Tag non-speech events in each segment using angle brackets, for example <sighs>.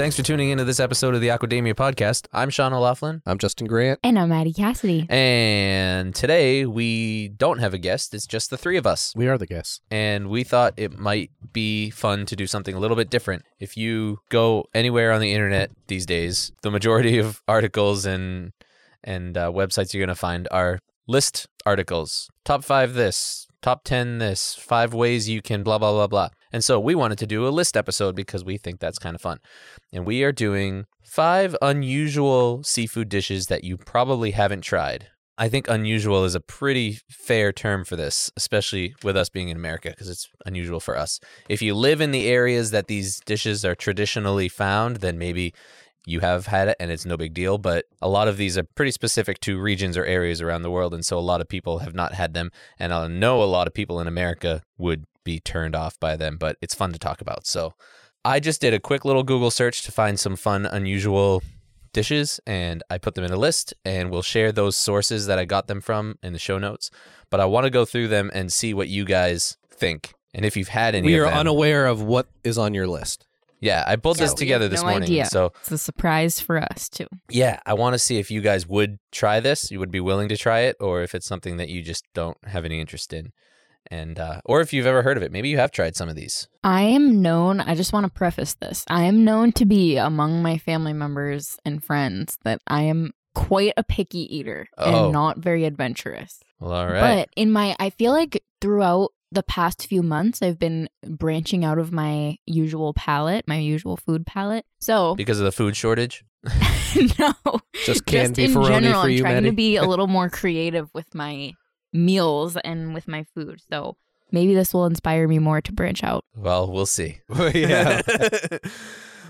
thanks for tuning into this episode of the Aquademia podcast. I'm Sean O'Laughlin, I'm Justin Grant. And I'm Maddie Cassidy. and today we don't have a guest, it's just the three of us. We are the guests. And we thought it might be fun to do something a little bit different. If you go anywhere on the internet these days, the majority of articles and and uh, websites you're going to find are list articles. Top 5 this, top 10 this, 5 ways you can blah blah blah blah. And so we wanted to do a list episode because we think that's kind of fun. And we are doing 5 unusual seafood dishes that you probably haven't tried. I think unusual is a pretty fair term for this, especially with us being in America, because it's unusual for us. If you live in the areas that these dishes are traditionally found, then maybe you have had it and it's no big deal. But a lot of these are pretty specific to regions or areas around the world. And so a lot of people have not had them. And I know a lot of people in America would be turned off by them, but it's fun to talk about. So I just did a quick little Google search to find some fun, unusual dishes and I put them in a list and we'll share those sources that I got them from in the show notes. But I want to go through them and see what you guys think. And if you've had any We of are them. unaware of what is on your list. yeah, I pulled this So we together have this no morning. idea. So It's a surprise for us too. yeah, I want to see if you guys would try this. You would be willing to try it, or if it's something that you just don't have any interest in, and uh, or if you've ever heard of it. Maybe you have tried some of these. I am known, I just want to preface this. I am known to be among my family members and friends that I am quite a picky eater Oh. and not very adventurous. Well, all right. But in my I feel like throughout the past few months I've been branching out of my usual palette, my usual food palette. So because of the food shortage. <laughs> <laughs> no. Just canned in beefaroni general, for I'm you, trying Maddie. to be a <laughs> little more creative with my meals and with my food. So maybe this will inspire me more to branch out. Well, we'll see. <laughs> <laughs> yeah.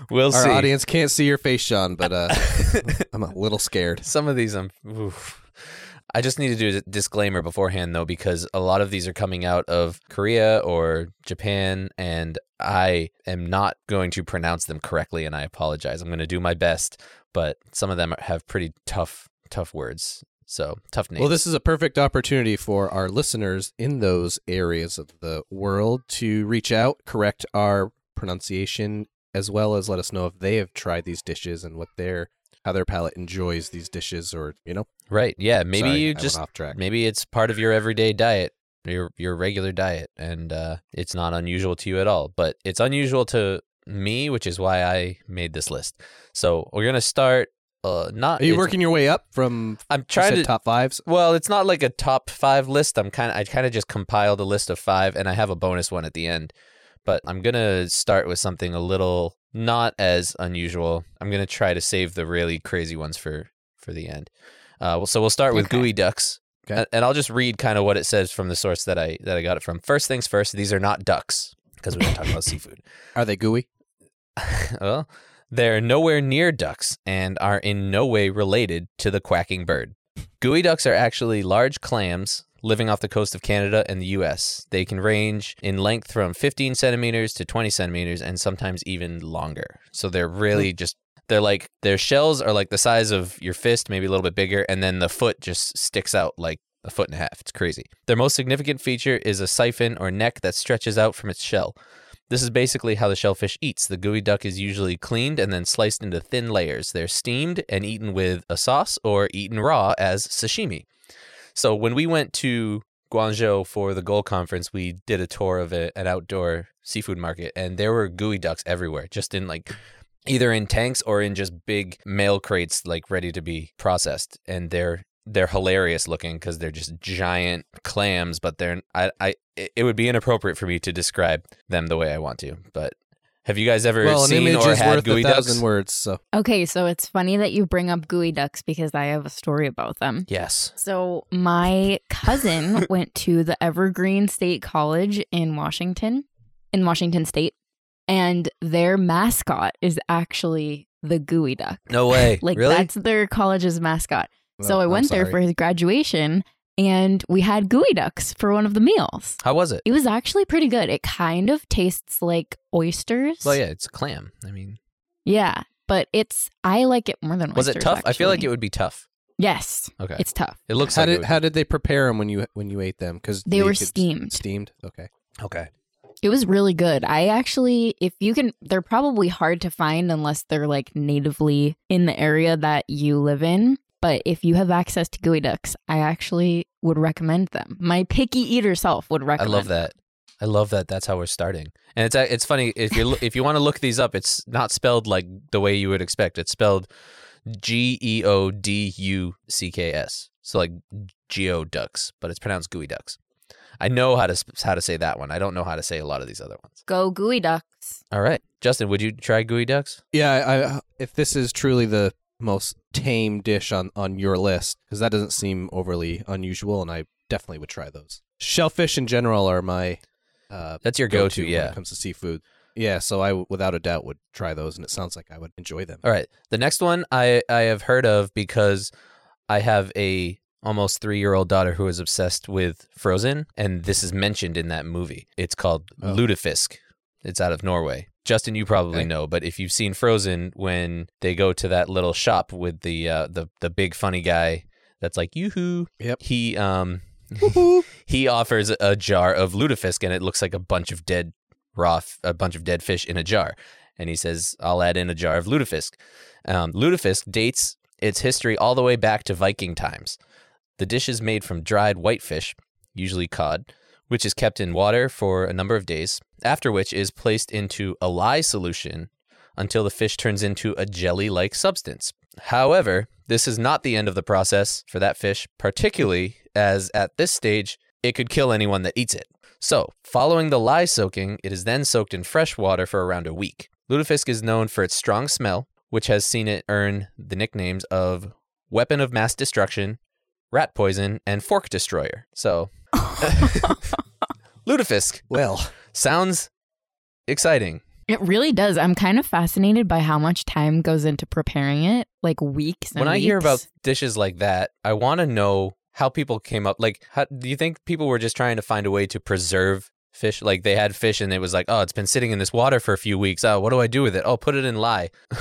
we'll Our see. audience can't see your face, Sean, but uh, <laughs> I'm a little scared. Some of these, I'm. oof. I just need to do a disclaimer beforehand, though, because a lot of these are coming out of Korea or Japan, and I am not going to pronounce them correctly, and I apologize. I'm going to do my best, but some of them have pretty tough, tough words. So tough names. Well, this is a perfect opportunity for our listeners in those areas of the world to reach out, correct our pronunciation, as well as let us know if they have tried these dishes and what their how their palate enjoys these dishes, or you know, right? Yeah, maybe Sorry, you just off track. maybe it's part of your everyday diet, your your regular diet, and uh, it's not unusual to you at all. But it's unusual to me, which is why I made this list. So we're gonna start. Uh, not Are you working your way up from I'm trying to top fives? Well, it's not like a top five list. I'm kind of I kind of just compiled a list of five, and I have a bonus one at the end. But I'm gonna start with something a little not as unusual. I'm gonna try to save the really crazy ones for for the end. Uh, well, so we'll start with Okay. gooey ducks, Okay. and, I'll just read kind of what it says from the source that I that I got it from. First things first, these are not ducks because we're talking about <laughs> seafood. Are they gooey? <laughs> well, they're nowhere near ducks and are in no way related to the quacking bird. Gooey ducks are actually large clams living off the coast of Canada and the US. They can range in length from 15 centimeters to 20 centimeters and sometimes even longer. So they're really hmm. just, they're like, their shells are like the size of your fist, maybe a little bit bigger, and then the foot just sticks out like a foot and a half. It's crazy. Their most significant feature is a siphon or neck that stretches out from its shell. This is basically how the shellfish eats. The gooey duck is usually cleaned and then sliced into thin layers. They're steamed and eaten with a sauce or eaten raw as sashimi. So when we went to Guangzhou for the GOAL Conference, we did a tour of a, an outdoor seafood market, and there were gooey ducks everywhere, just in like either in tanks or in just big mail crates, like ready to be processed. And they're they're hilarious looking because they're just giant clams, but they're I I it it would be inappropriate for me to describe them the way I want to. But have you guys ever Well, an seen image or is had worth gooey a thousand ducks? words. So Okay, so it's funny that you bring up gooey ducks because I have a story about them. Yes. So my cousin <laughs> went to the Evergreen State College in Washington, in Washington State, and their mascot is actually the gooey duck. No way. <laughs> Like really? that's their college's mascot. So I went there for his graduation and we had gooey ducks for one of the meals. How was it? It was actually pretty good. It kind of tastes like oysters. Well, yeah, it's a clam. I mean, Yeah, but it's I like it more than was it tough? I feel like it would be tough. Yes, Okay. it's tough. it looks How like did would how did they prepare them when you when you ate them? Because They were steamed. Steamed. Okay. Okay. It was really good. I actually, if you can, they're probably hard to find unless they're like natively in the area that you live in. But if you have access to gooey ducks, I actually would recommend them. My picky eater self would recommend. I recommend. love that. I love that. That's how we're starting. And it's uh, it's funny if you if you want to look these up, it's not spelled like the way you would expect. It's spelled G E O D U C K S. So like geoducks, but it's pronounced gooey ducks. I know how to how to say that one. I don't know how to say a lot of these other ones. Go gooey ducks. All right, Justin, would you try gooey ducks? Yeah. I, I if this is truly the most tame dish on on your list, because that doesn't seem overly unusual, and I definitely would try those. Shellfish in general are my uh, That's your go-to, when yeah. it comes to seafood. Yeah, so I without a doubt would try those, and it sounds like I would enjoy them. All right. The next one I I have heard of because I have a almost 3-year-old daughter who is obsessed with Frozen and this is mentioned in that movie. It's called Oh. Lutefisk. It's out of Norway. Justin, you probably Okay. know, but if you've seen Frozen when they go to that little shop with the uh, the the big funny guy that's like yoo-hoo. Yep. He um <laughs> he offers a jar of lutefisk and it looks like a bunch of dead raw f- a bunch of dead fish in a jar and he says i'll add in a jar of lutefisk um, lutefisk dates its history all the way back to viking times the dish is made from dried whitefish usually cod which is kept in water for a number of days after which is placed into a lye solution until the fish turns into a jelly like substance however this is not the end of the process for that fish particularly as at this stage it could kill anyone that eats it so, following the lye soaking, it is then soaked in fresh water for around a week. Lutefisk is known for its strong smell, which has seen it earn the nicknames of weapon of mass destruction, rat poison, and fork destroyer. So, <laughs> Lutefisk Well, sounds exciting. It really does. I'm kind of fascinated by how much time goes into preparing it, like weeks. And when I hear about dishes like that, I want to know how people came up. Like, how, do you think people were just trying to find a way to preserve fish? Like, they had fish and it was like, oh, it's been sitting in this water for a few weeks. Oh, what do I do with it? Oh, put it in lye. <laughs>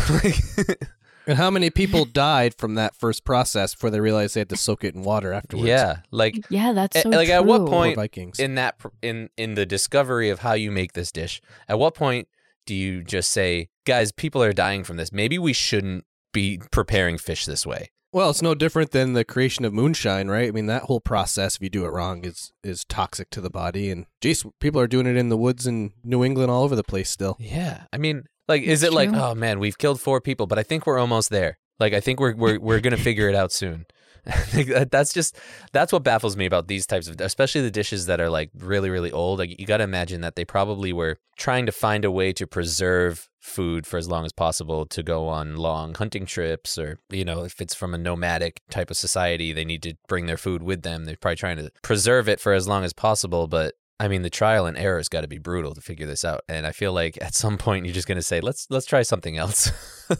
<laughs> Like- and how many people died from that first process before they realized they had to soak it in water afterwards? yeah, like, yeah, that's eh, so like at what point Vikings. in that in in the discovery of how you make this dish, at what point do you just say, guys, people are dying from this. Maybe we shouldn't be preparing fish this way. Well, it's no different than the creation of moonshine, right? I mean, that whole process, if you do it wrong, is is toxic to the body. And geez, people are doing it in the woods in New England all over the place still. Yeah. I mean, like, is it like, oh man, we've killed four people, but I think we're almost there. Like, I think we're we're we're gonna figure it out soon. <laughs> I think that- that's just that's what baffles me about these types of, especially the dishes that are like really really old. Like, you got to imagine that they probably were trying to find a way to preserve food for as long as possible to go on long hunting trips, or you know, if it's from a nomadic type of society, they need to bring their food with them. They're probably trying to preserve it for as long as possible, but I mean, the trial and error has got to be brutal to figure this out. And I feel like at some point you're just going to say, let's let's try something else. <laughs>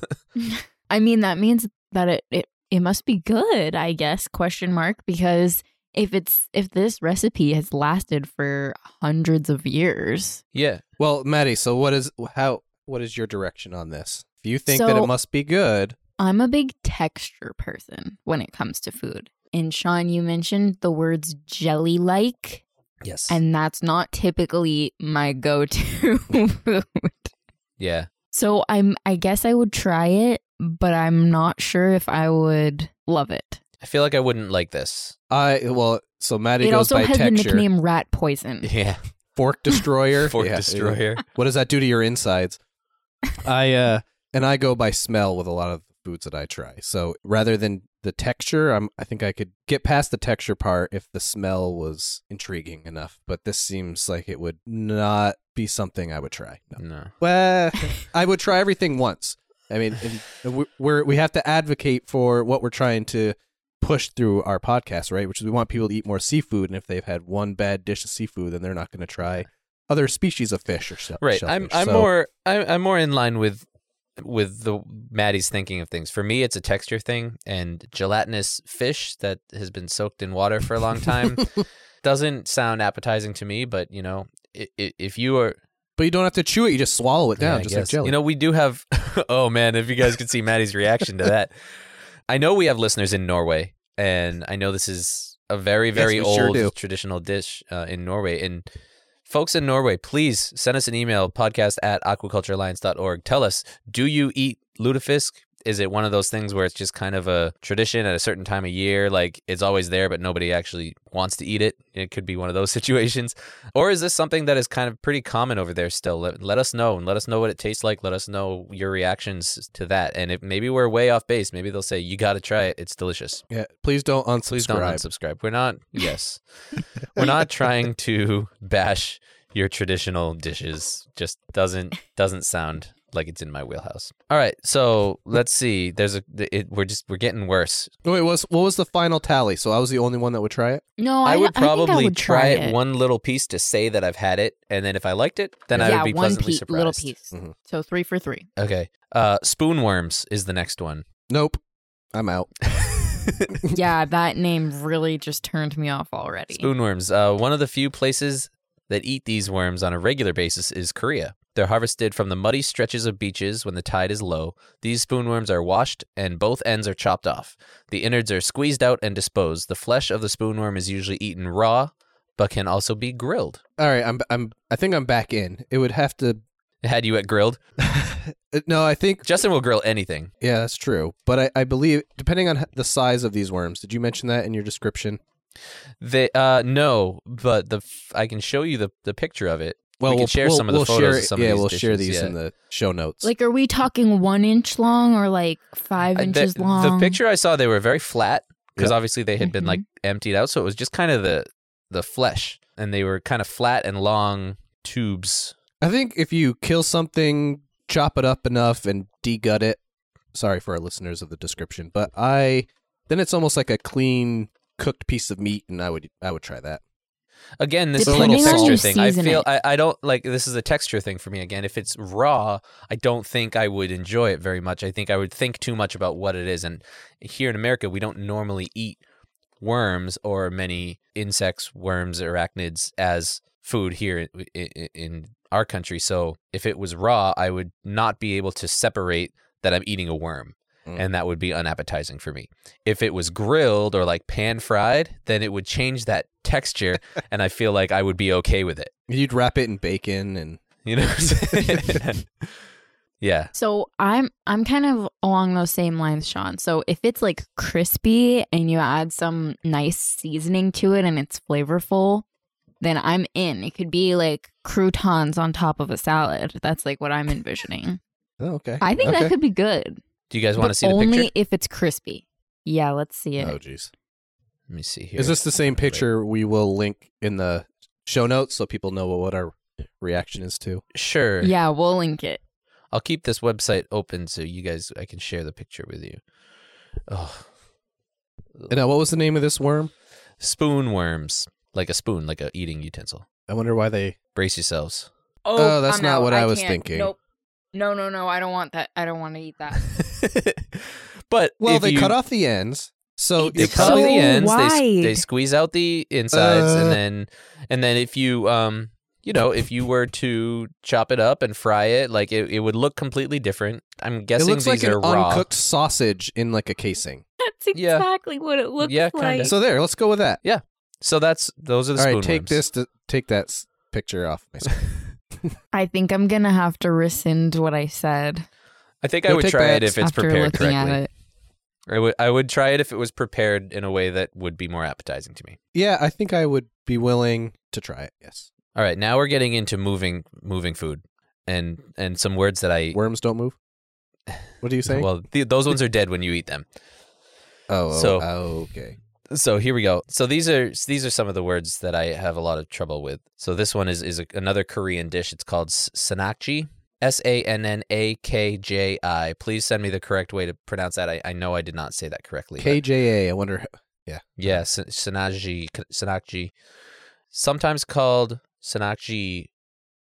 <laughs> I mean, that means that it, it it must be good, I guess, question mark, because if it's if this recipe has lasted for hundreds of years. yeah. Well, Maddie, so what is how what is your direction on this? If you think that it must be good, I'm a big texture person when it comes to food. And Sean, you mentioned the words jelly like, Yes. and that's not typically my go to food. yeah. So I'm I guess I would try it, but I'm not sure if I would love it. I feel like I wouldn't like this. I well, so Maddie it goes also by has texture. the nickname rat poison. <laughs> Yeah. Fork <laughs> destroyer. Fork Yeah, destroyer. What does that do to your insides? <laughs> I uh and I go by smell with a lot of foods that I try. So rather than the texture, I'm I think I could get past the texture part if the smell was intriguing enough. But this seems like it would not be something I would try. No. No. Well, <laughs> I would try everything once. I mean, we- we're we have to advocate for what we're trying to push through our podcast, right? Which is we want people to eat more seafood, and if they've had one bad dish of seafood, then they're not going to try other species of fish or so, Right. shellfish. I'm I'm So- more I'm, I'm more in line with with the Maddie's thinking of things. For me, it's a texture thing, and gelatinous fish that has been soaked in water for a long time <laughs> doesn't sound appetizing to me. But you know, i- i- if you are But you don't have to chew it; you just swallow it down, I just like jelly. You know, we do have. <laughs> oh man, if you guys could see Maddie's reaction to that, I know we have listeners in Norway, and I know this is a very, very sure old do. traditional dish uh, in Norway. And folks in Norway, please send us an email podcast at aquaculturealliance.org. Tell us, do you eat lutefisk? Is it one of those things where it's just kind of a tradition at a certain time of year? Like it's always there, but nobody actually wants to eat it. It could be one of those <laughs> situations. Or is this something that is kind of pretty common over there still? Let, let us know and let us know what it tastes like. Let us know your reactions to that. And if maybe we're way off base, maybe they'll say, you got to try it. It's delicious. yeah, please don't unsubscribe. Please don't unsubscribe. We're not, yes, <laughs> we're not trying to bash your traditional dishes. Just doesn't, doesn't sound like it's in my wheelhouse. All right. So let's see. There's a, it, we're just, we're getting worse. Wait, what was what was the final tally? So I was the only one that would try it. No, I, I, would I think I probably would try, it, it one little piece to say that I've had it, and then if I liked it, then I would be one pleasantly piece, surprised. little piece. Mhm. So three for three. Okay. Uh, spoonworms is the next one. Nope, I'm out. <laughs> yeah, that name really just turned me off already. Spoonworms. Uh, one of the few places that eat these worms on a regular basis is Korea. They're harvested from the muddy stretches of beaches when the tide is low. These spoonworms are washed and both ends are chopped off. The innards are squeezed out and disposed. The flesh of the spoonworm is usually eaten raw, but can also be grilled. All right, I'm I'm I think I'm back in. It would have to. Had you at grilled? <laughs> no, I think Justin will grill anything. yeah, that's true. But I, I believe depending on the size of these worms, did you mention that in your description? They uh no, but the f- I can show you the the picture of it. Well, we can we'll share we'll, some of the we'll photos share, of some yeah, of these we'll share these yeah. in the show notes. Like, are we talking one inch long or like five Uh, inches the, long? The picture I saw, they were very flat because Yep. obviously they had been Mhm. like emptied out, so it was just kind of the the flesh, and they were kind of flat and long tubes. I think if you kill something, chop it up enough, and degut it. Sorry for our listeners of the description, but I then it's almost like a clean cooked piece of meat, and I would I would try that. Again, this Depending is a little texture thing. I feel. I, I don't like this is a texture thing for me. Again, if it's raw, I don't think I would enjoy it very much. I think I would think too much about what it is. And here in America, we don't normally eat worms or many insects, worms, arachnids as food here in, in our country. So if it was raw, I would not be able to separate that I'm eating a worm. Mm. And that would be unappetizing for me. If it was grilled or like pan fried, then it would change that texture, <laughs> and I feel like I would be okay with it. You'd wrap it in bacon, and <laughs> You know what I'm <laughs> saying? yeah. So I'm I'm kind of along those same lines, Sean. So if it's like crispy and you add some nice seasoning to it and it's flavorful, then I'm in. It could be like croutons on top of a salad. That's like what I'm envisioning. oh, okay. I think okay. that could be good. Do you guys want to see the only picture? if it's crispy. Yeah, let's see it. Oh, jeez. Let me see here. Is this the same picture we will link in the show notes so people know what our reaction is to? Sure. yeah, we'll link it. I'll keep this website open so you guys I can share the picture with you. Oh, And now, what was the name of this worm? spoon worms, like a spoon, like a eating utensil. I wonder why they. Brace yourselves. Oh, oh that's not what I was thinking. Nope. No, no, no. I don't want that. I don't want to eat that. <laughs> <laughs> but Well, if they you- cut off the ends, so they cut so off the ends they, they squeeze out the insides Uh. and then and then if you um you know if you were to chop it up and fry it like it, it would look completely different i'm guessing it guessing looks these like an raw uncooked sausage in like a casing. That's Yeah. exactly what it looks Yeah, kinda. like. So there, let's go with that. Yeah. So that's those are the All right, take worms. this. To, take that picture off my screen. <laughs> <laughs> I think I'm gonna have to rescind what I said i think i Don't would try it if it's prepared correctly at it. I would I would try it if it was prepared in a way that would be more appetizing to me. yeah, I think I would be willing to try it. Yes, All right, now we're getting into moving moving food and and some words that I worms don't move. What do you <laughs> say? well th- those ones are dead when you eat them. oh, oh, so- oh, okay. So here we go. So these are these are some of the words that I have a lot of trouble with. So this one is is a, another Korean dish. It's called s- sannakji. S A N N A K J I. Please send me the correct way to pronounce that. I, I know I did not say that correctly. K J A. I wonder. Yeah, san- Sannakji, Sannakji, sometimes called Sannakji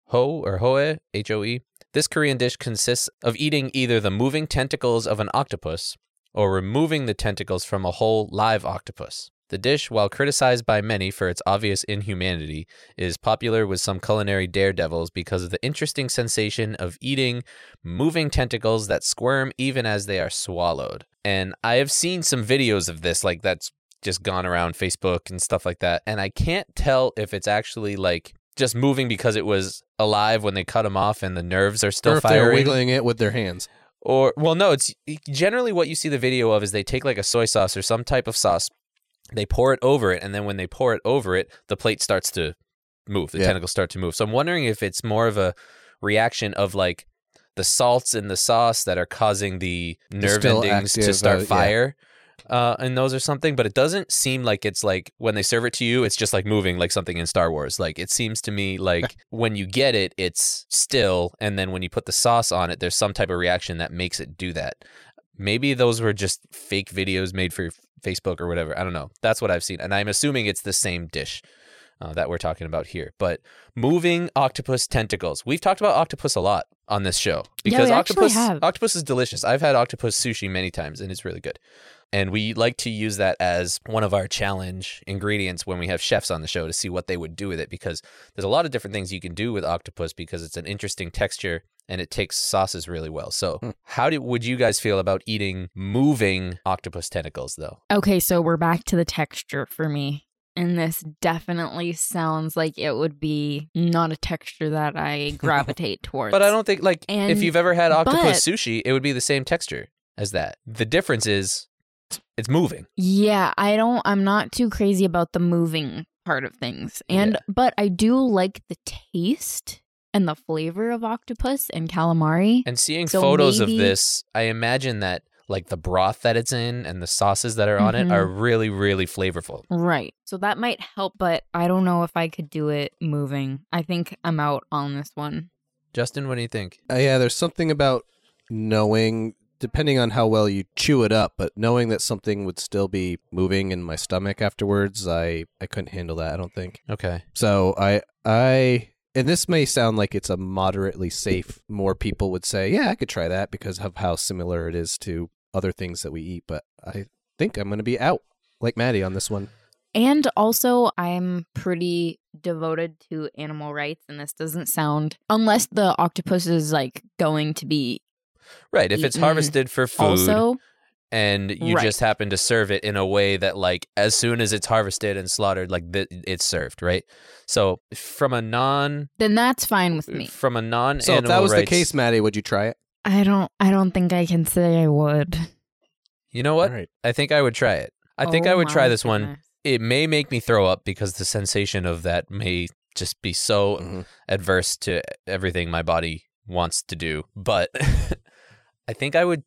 Ho or Hoe, H O E. This Korean dish consists of eating either the moving tentacles of an octopus or removing the tentacles from a whole live octopus. The dish, while criticized by many for its obvious inhumanity, is popular with some culinary daredevils because of the interesting sensation of eating moving tentacles that squirm even as they are swallowed. And I have seen some videos of this, like that's just gone around Facebook and stuff like that. And I can't tell if it's actually like just moving because it was alive when they cut him off and the nerves are still or if they're wiggling it with their hands. Or well, no, it's generally what you see the video of is they take like a soy sauce or some type of sauce, they pour it over it, and then when they pour it over it, the plate starts to move. The Yeah. tentacles start to move. So I'm wondering if it's more of a reaction of like the salts in the sauce that are causing the nerve endings to start uh, yeah. fire. Uh, and those or something, but it doesn't seem like it's like when they serve it to you, it's just like moving like something in Star Wars. Like it seems to me like <laughs> when you get it, it's still, and then when you put the sauce on it, there's some type of reaction that makes it do that. Maybe those were just fake videos made for Facebook or whatever. I don't know. That's what I've seen, and I'm assuming it's the same dish uh, that we're talking about here. But moving octopus tentacles. We've talked about octopus a lot on this show because actually octopus octopus is delicious. I've had octopus sushi many times, and it's really good. And we like to use that as one of our challenge ingredients when we have chefs on the show to see what they would do with it because there's a lot of different things you can do with octopus because it's an interesting texture and it takes sauces really well. So, Hmm. how do, would you guys feel about eating moving octopus tentacles though? Okay, so we're back to the texture for me. And this definitely sounds like it would be not a texture that I <laughs> gravitate towards. But I don't think like if you've ever had octopus but- sushi, it would be the same texture as that. The difference is it's moving. Yeah, I don't I'm not too crazy about the moving part of things. And Yeah. but I do like the taste and the flavor of octopus and calamari. And seeing So photos maybe- of this, I imagine that like the broth that it's in and the sauces that are on Mhm. it are really really flavorful. Right. So that might help, but I don't know if I could do it moving. I think I'm out on this one. Justin, what do you think? Uh, yeah, there's something about knowing, depending on how well you chew it up, but knowing that something would still be moving in my stomach afterwards, I I couldn't handle that. I don't think. Okay. So I I and this may sound like it's a moderately safe. More people would say, yeah, I could try that because of how similar it is to other things that we eat. But I think I'm going to be out, like Maddie, on this one. And also, I'm pretty devoted to animal rights, and this doesn't sound unless the octopus is like going to be Right. If it's harvested for food also and you Right. just happen to serve it in a way that like as soon as it's harvested and slaughtered, like th- it's served, right? So from a non then that's fine with me. from a non So if that was the case, Maddie, would you try it? I don't I don't think I can say I would. you know what? All right. I think I would try it. I think Oh I would try my this one. It may make me throw up because the sensation of that may just be so Mhm. adverse to everything my body wants to do. But <laughs> I think I would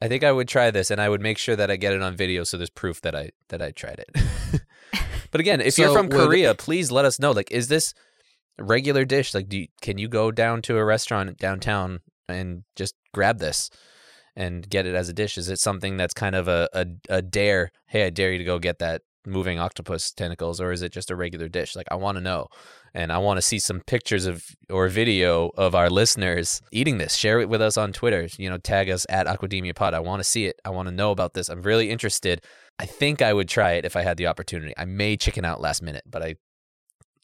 I think I would try this and I would make sure that I get it on video so there's proof that I that I tried it. <laughs> but again, if you're So from would- Korea, please let us know like is this a regular dish? Like do you, can you go down to a restaurant downtown and just grab this? And get it as a dish. Is it something that's kind of a, a, a dare? Hey, I dare you to go get that moving octopus tentacles, or is it just a regular dish? Like I want to know and I want to see some pictures of or video of our listeners eating this. Share it with us on Twitter. You know, tag us at Aquademia Pod. I want to see it. I want to know about this. I'm really interested. I think I would try it if I had the opportunity. I may chicken out last minute, but I,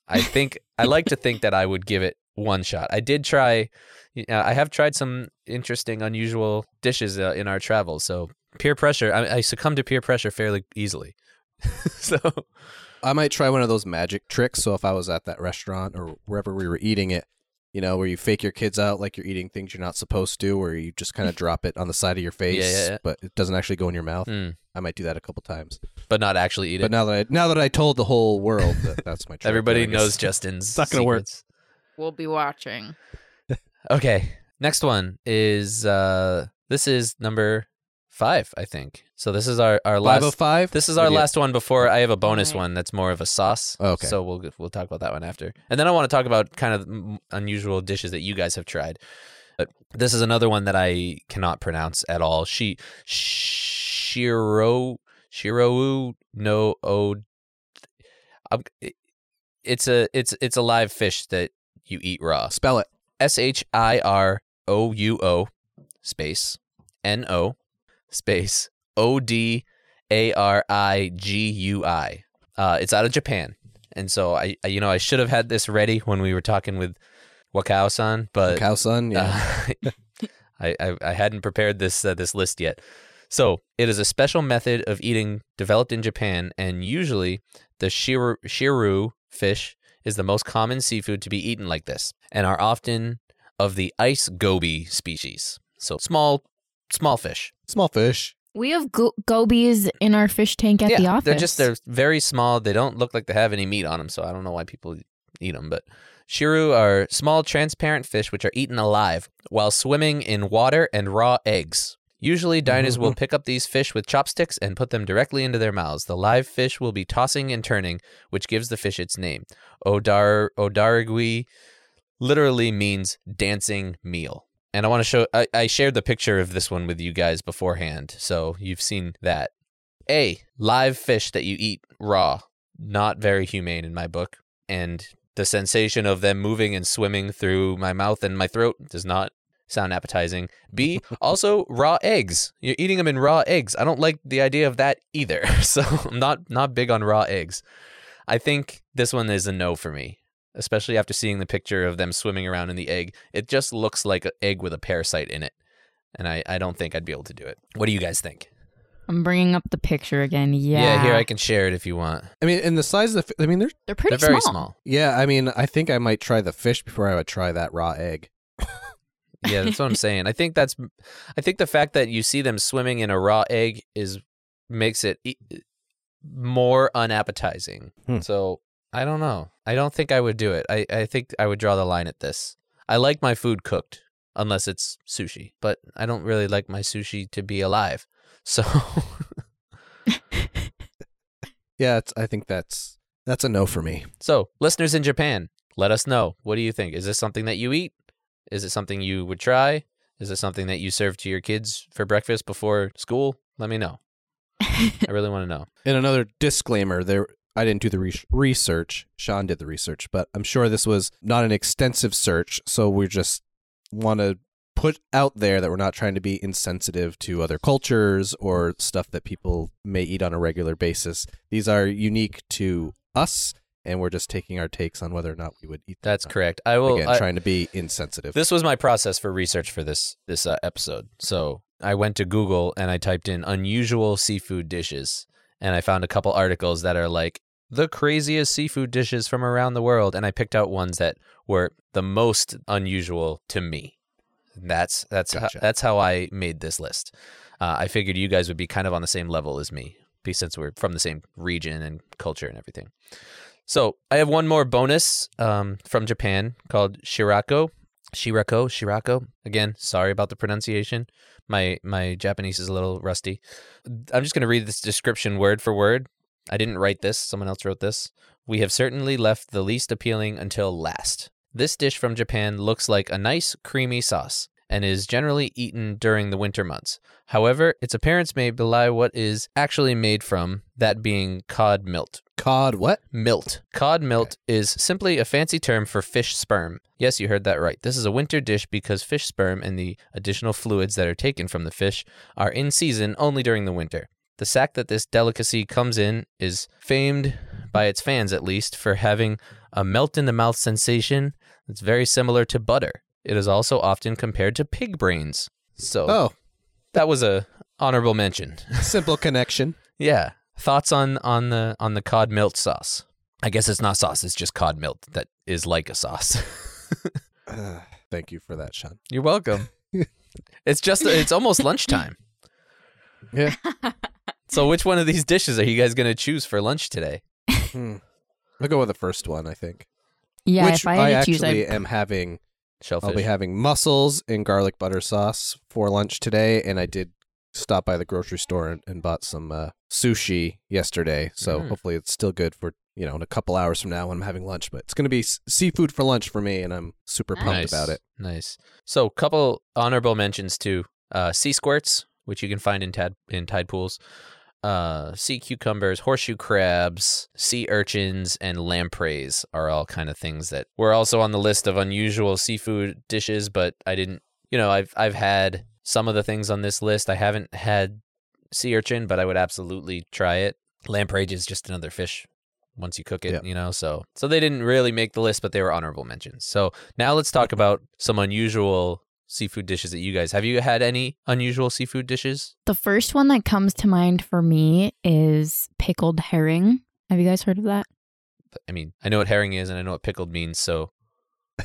I think <laughs> I like to think that I would give it one shot. I did try. uh, I have tried some interesting, unusual dishes uh, in our travels. So peer pressure. I, I succumb to peer pressure fairly easily. <laughs> so I might try one of those magic tricks. So if I was at that restaurant or wherever we were eating it, you know, where you fake your kids out like you're eating things you're not supposed to, where you just kind of <laughs> drop it on the side of your face, yeah, yeah. but it doesn't actually go in your mouth. mm, I might do that a couple times. but not actually eat it. But now that I now that I told the whole world that that's my <laughs> trick, Everybody I guess- knows Justin's. It's not gonna work. secrets. We'll be watching. <laughs> Okay, next one is uh this is number five, I think. So this is our our Five last. of five. This is our Yeah. last one before I have a bonus Alright. one that's more of a sauce. Oh, okay. So we'll we'll talk about that one after, and then I want to talk about kind of unusual dishes that you guys have tried. But this is another one that I cannot pronounce at all. She shiro shirou no o. I'm- um, It's a it's it's a live fish that you eat raw. Spell it. S H I R O U O space N O space O D A R I G U I. Uh, it's out of Japan, and so I, I, you know, I should have had this ready when we were talking with Wakao-san, but Cow-son, yeah. uh, <laughs> I, I I hadn't prepared this uh, this list yet. So it is a special method of eating developed in Japan, and usually the shiru, shiru fish is the most common seafood to be eaten like this, and are often of the ice goby species. So small, small fish. Small fish. We have go- gobies in our fish tank at yeah, the office. they're just they're very small. They don't look like they have any meat on them, so I don't know why people eat them. But shiru are small, transparent fish which are eaten alive while swimming in water and raw eggs. Usually, diners will mm-hmm. pick up these fish with chopsticks and put them directly into their mouths. The live fish will be tossing and turning, which gives the fish its name. Odar odarigui literally means dancing meal. And I want to show. I, I shared the picture of this one with you guys beforehand, so you've seen that. A live fish that you eat raw, not very humane in my book, and the sensation of them moving and swimming through my mouth and my throat does not sound appetizing. B <laughs> also raw eggs. You're eating them in raw eggs. I don't like the idea of that either. <laughs> So I'm not not big on raw eggs. I think this one is a no for me, especially after seeing the picture of them swimming around in the egg. It just looks like an egg with a parasite in it. And I, I don't think I'd be able to do it. What do you guys think? I'm bringing up the picture again. Yeah, Yeah, here I can share it if you want. I mean, and the size of the, fi- I mean, they're, They're pretty They're very small. small. yeah, I mean, I think I might try the fish before I would try that raw egg. <laughs> Yeah, that's what I'm saying. I think that's I think the fact that you see them swimming in a raw egg is makes it e- more unappetizing. Hmm. So, I don't know. I don't think I would do it. I I think I would draw the line at this. I like my food cooked unless it's sushi, but I don't really like my sushi to be alive. <laughs> So, <laughs> Yeah, it's, I think that's that's a no for me. so listeners in Japan, let us know. What do you think? Is this something that you eat? Is it something you would try? Is it something that you serve to your kids for breakfast before school? Let me know. <laughs> I really want to know. And another disclaimer: there, I didn't do the re- research. Sean did the research, but I'm sure this was not an extensive search. So we just want to put out there that we're not trying to be insensitive to other cultures or stuff that people may eat on a regular basis. These are unique to us, and we're just taking our takes on whether or not we would eat. them. That's correct. I will. Again, I- trying to be insensitive. this was my process for research for this this uh, episode. So I went to Google and I typed in unusual seafood dishes, and I found a couple articles that are like the craziest seafood dishes from around the world, and I picked out ones that were the most unusual to me. That's that's Gotcha. how, that's how I made this list. Uh, I figured you guys would be kind of on the same level as me, since we're from the same region and culture and everything. So I have one more bonus um, from Japan called Shirako. Shirako, Shirako. Again, sorry about the pronunciation. My my Japanese is a little rusty. I'm just going to read this description word for word. I didn't write this. Someone else wrote this. We have certainly left the least appealing until last. This dish from Japan looks like a nice creamy sauce and is generally eaten during the winter months. However, its appearance may belie what is actually made from, that being cod milt. Cod, what? Milt. Cod milt is simply a fancy term for fish sperm. Yes, you heard that right. This is a winter dish because fish sperm and the additional fluids that are taken from the fish are in season only during the winter. The sack that this delicacy comes in is famed by its fans at least for having a melt in the mouth sensation that's very similar to butter. It is also often compared to pig brains. So Oh, that was a honorable mention. <laughs> simple connection. Yeah. Thoughts on on the on the cod milt sauce? I guess it's not sauce. It's just cod milt that is like a sauce. Uh, <laughs> <sighs> thank you for that, Sean. You're welcome. <laughs> it's just it's almost lunchtime. Yeah. So which one of these dishes are you guys going to choose for lunch today? Hmm. I'll go with the first one. I think. Yeah, Which if I had to choose, actually I'd am having. Shellfish. I'll be having mussels in garlic butter sauce for lunch today, and I did stop by the grocery store and, and bought some uh, sushi yesterday. So Mm. hopefully it's still good for you know in a couple hours from now when I'm having lunch. But it's going to be s- seafood for lunch for me, and I'm super pumped nice. about it. Nice. So a couple honorable mentions to Uh, sea squirts, which you can find in tide in tide pools. Uh, sea cucumbers, horseshoe crabs, sea urchins, and lampreys are all kind of things that were also on the list of unusual seafood dishes, but I didn't, you know, I've I've had some of the things on this list. I haven't had sea urchin, but I would absolutely try it. Lamprey is just another fish once you cook it, Yeah. you know. So so they didn't really make the list, but they were honorable mentions. So now let's talk about some unusual seafood dishes that you guys have. You had any unusual seafood dishes? The first one that comes to mind for me is pickled herring. Have you guys heard of that? I mean, I know what herring is and I know what pickled means. So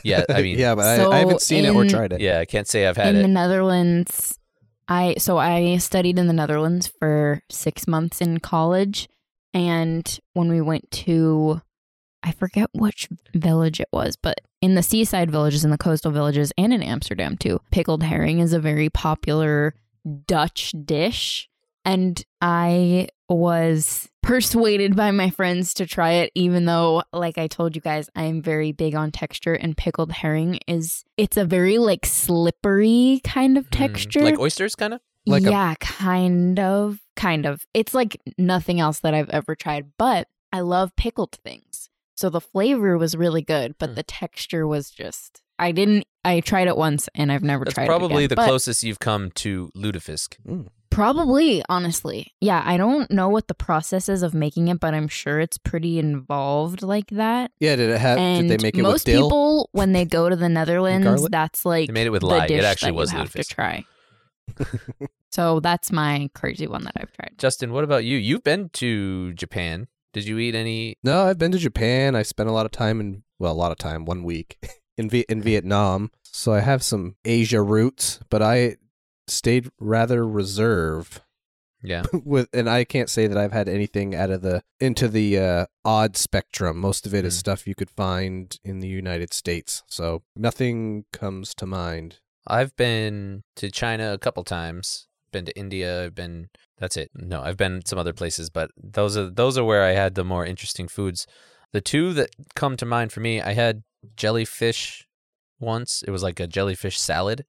yeah, I <laughs> mean, yeah, but I, So I haven't seen it or tried it. yeah, I can't say I've had in it. In the Netherlands, I so I studied in the Netherlands for six months in college, and when we went to, I forget which village it was, but in the seaside villages, in the coastal villages, and in Amsterdam too, pickled herring is a very popular Dutch dish, and I was persuaded by my friends to try it even though like I told you guys I'm very big on texture and pickled herring is it's a very like slippery kind of Mm, texture. like oysters, kind of. Like a- yeah, kind of kind of. It's like nothing else that I've ever tried, but I love pickled things. So the flavor was really good, but Hmm. the texture was just I didn't I tried it once and I've never That's tried probably it again. the But closest you've come to lutefisk. Probably, honestly. Yeah, I don't know what the process is of making it, but I'm sure it's pretty involved like that. Yeah, did it have? and did they make it most with dill? people, when they go to the Netherlands, that's like They made it with the lye. It actually was you have to try. <laughs> so that's my crazy one that I've tried. Justin, what about you? You've been to Japan. Did you eat any? No, I've been to Japan. I spent a lot of time in well, a lot of time, one week <laughs> in v- in Vietnam. So I have some Asia roots, but I stayed rather reserved Yeah. <laughs> with, and I can't say that I've had anything out of the into the uh, odd spectrum. Most of it is Mm. stuff you could find in the United States. So nothing comes to mind. I've been to China a couple times. Been to India. I've been. That's it. No, I've been some other places, but those are those are where I had the more interesting foods. The two that come to mind for me, I had jellyfish once. It was like a jellyfish salad.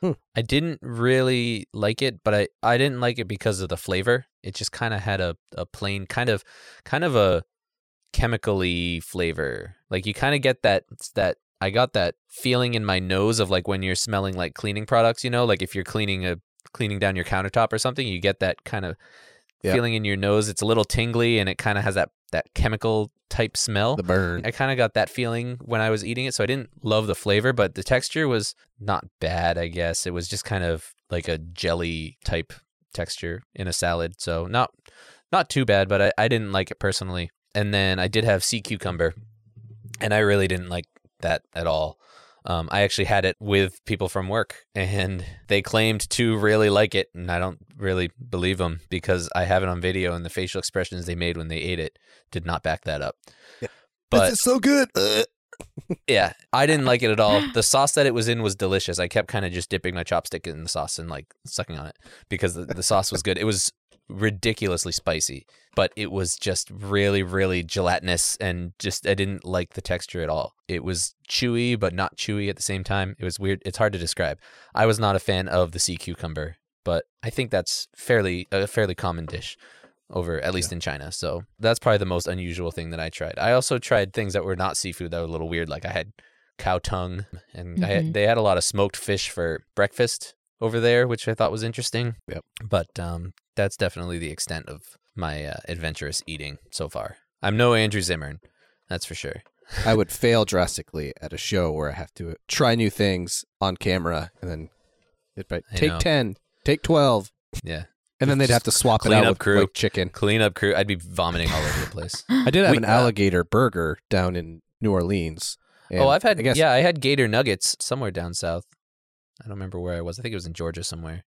Hmm. I didn't really like it, but I, I didn't like it because of the flavor. It just kind of had a, a plain kind of kind of a chemically flavor. Like you kind of get that that I got that feeling in my nose of like when you're smelling like cleaning products, you know, like if you're cleaning a cleaning down your countertop or something, you get that kind of Yeah. feeling in your nose. It's a little tingly and it kind of has that that chemical type smell. The burn. I kind of got that feeling when I was eating it, so I didn't love the flavor, but the texture was not bad, I guess. It was just kind of like a jelly type texture in a salad. So not not too bad, but I, I didn't like it personally. And then I did have sea cucumber, and I really didn't like that at all. Um, I actually had it with people from work, and <laughs> they claimed to really like it, and I don't really believe them because I have it on video, and the facial expressions they made when they ate it did not back that up. Yeah. But this is so good. <laughs> Yeah, I didn't like it at all. <gasps> The sauce that it was in was delicious. I kept kind of just dipping my chopstick in the sauce and like sucking on it because the, the sauce was good. It was ridiculously spicy, but it was just really, really gelatinous and just I didn't like the texture at all. It was chewy, but not chewy at the same time. It was weird. It's hard to describe. I was not a fan of the sea cucumber, but I think that's fairly a fairly common dish over at least in China. So that's probably the most unusual thing that I tried. I also tried things that were not seafood that were a little weird. Like I had cow tongue, and I had, they had a lot of smoked fish for breakfast over there, which I thought was interesting. Yep. But um, that's definitely the extent of my uh, adventurous eating so far. I'm no Andrew Zimmern, that's for sure. <laughs> I would fail drastically at a show where I have to try new things on camera and then it'd be, I take know. 10, take 12. Yeah. And then they'd have to swap it out up with crew. like chicken. Cleanup crew, I'd be vomiting all over the place. <laughs> I did have We- an uh, alligator burger down in New Orleans. oh, I've had I guess yeah, I had gator nuggets somewhere down south. I don't remember where I was. I think it was in Georgia somewhere.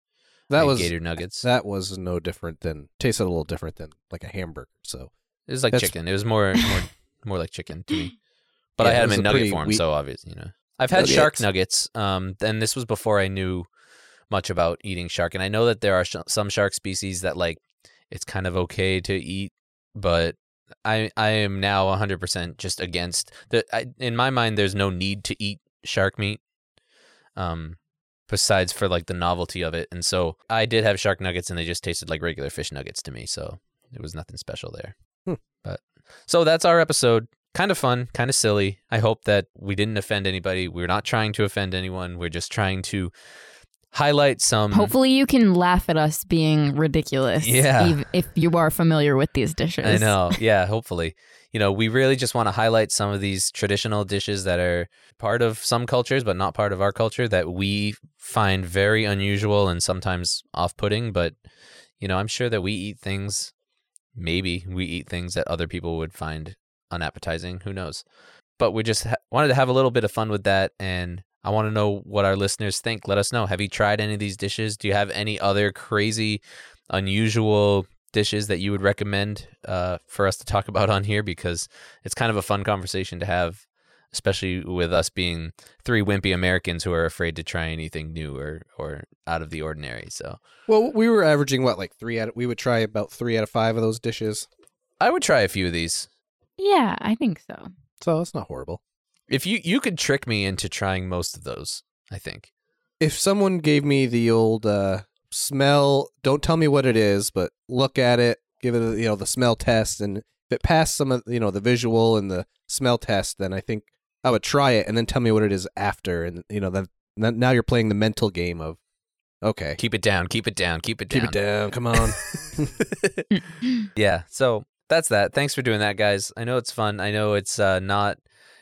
That was gator nuggets. that was no different than tasted a little different than like a hamburger. So It was like That's- chicken. It was more more more like chicken to me. <clears throat> But I had them in nugget form, wheat- so obviously you know. I've had shark Nuggets. nuggets. Um, and this was before I knew much about eating shark. And I know that there are sh- some shark species that like it's kind of okay to eat, but I I am now 100% just against the. I, in my mind, there's no need to eat shark meat. Um, besides for like the novelty of it, and so I did have shark nuggets, and they just tasted like regular fish nuggets to me. So it was nothing special there. Hmm. But so that's our episode. kind of fun, kind of silly. I hope that we didn't offend anybody. We're not trying to offend anyone. We're just trying to highlight some. Hopefully, you can laugh at us being ridiculous. Yeah. If you are familiar with these dishes. I know. Yeah, hopefully. You know, we really just want to highlight some of these traditional dishes that are part of some cultures, but not part of our culture that we find very unusual and sometimes off putting. But, you know, I'm sure that we eat things, maybe we eat things that other people would find unappetizing. Who knows? But we just ha- wanted to have a little bit of fun with that. And I want to know what our listeners think. Let us know. Have you tried any of these dishes? Do you have any other crazy, unusual dishes that you would recommend uh, for us to talk about on here? Because it's kind of a fun conversation to have, especially with us being three wimpy Americans who are afraid to try anything new or, or out of the ordinary. So Well, we were averaging what, like three out. Of, we would try about three out of five of those dishes, I would try a few of these. Yeah, I think so. so it's not horrible. If you you could trick me into trying most of those, I think. If someone gave me the old uh, smell, don't tell me what it is, but look at it, give it, you know, the smell test, and if it passed some of, you know, the visual and the smell test, then I think I would try it, and then tell me what it is after, and you know, then then- now you're playing the mental game of, okay, Keep it down, keep it down, keep it down. keep it down, come on. <laughs> <laughs> yeah so that's that. Thanks for doing that guys. I know it's fun. I know it's uh, not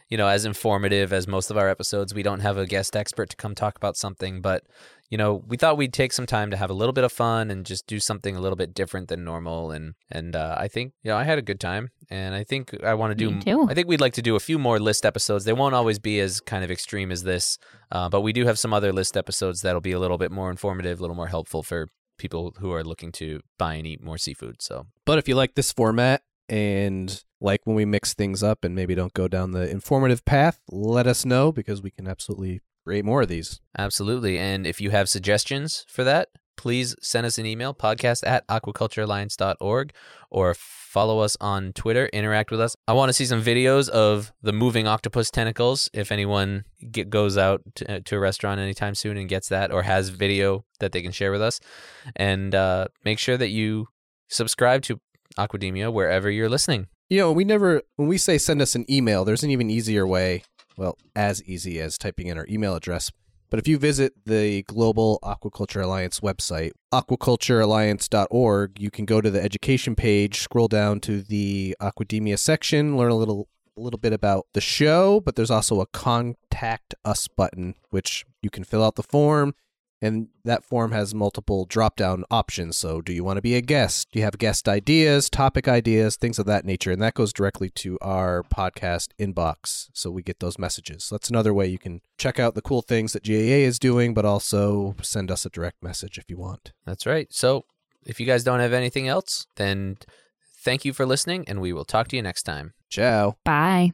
you know as informative as most of our episodes. We don't have a guest expert to come talk about something but you know we thought we'd take some time to have a little bit of fun and just do something a little bit different than normal and and uh, i think you know i had a good time and i think i want to do Me too. i think we'd like to do a few more list episodes they won't always be as kind of extreme as this uh, but we do have some other list episodes that'll be a little bit more informative a little more helpful for people who are looking to buy and eat more seafood so But if you like this format and like when we mix things up and maybe don't go down the informative path, let us know because we can absolutely create more of these. Absolutely. And if you have suggestions for that, please send us an email, podcast at aquaculturealliance.org, or follow us on Twitter, interact with us. I want to see some videos of the moving octopus tentacles. If anyone get, goes out to, to a restaurant anytime soon and gets that, or has video that they can share with us. And uh, make sure that you subscribe to Aquademia wherever you're listening. You know, we never, when we say send us an email, there's an even easier way. Well, as easy as typing in our email address. But if you visit the Global Aquaculture Alliance website, aquaculturealliance.org, you can go to the education page, scroll down to the Aquademia section, learn a little a little bit about the show, but there's also a contact us button which you can fill out the form and that form has multiple drop-down options. So, do you want to be a guest? Do you have guest ideas, topic ideas, things of that nature? And that goes directly to our podcast inbox. So we get those messages. So that's another way you can check out the cool things that GAA is doing, but also send us a direct message if you want. That's right. So if you guys don't have anything else, then thank you for listening, and we will talk to you next time. Ciao. Bye.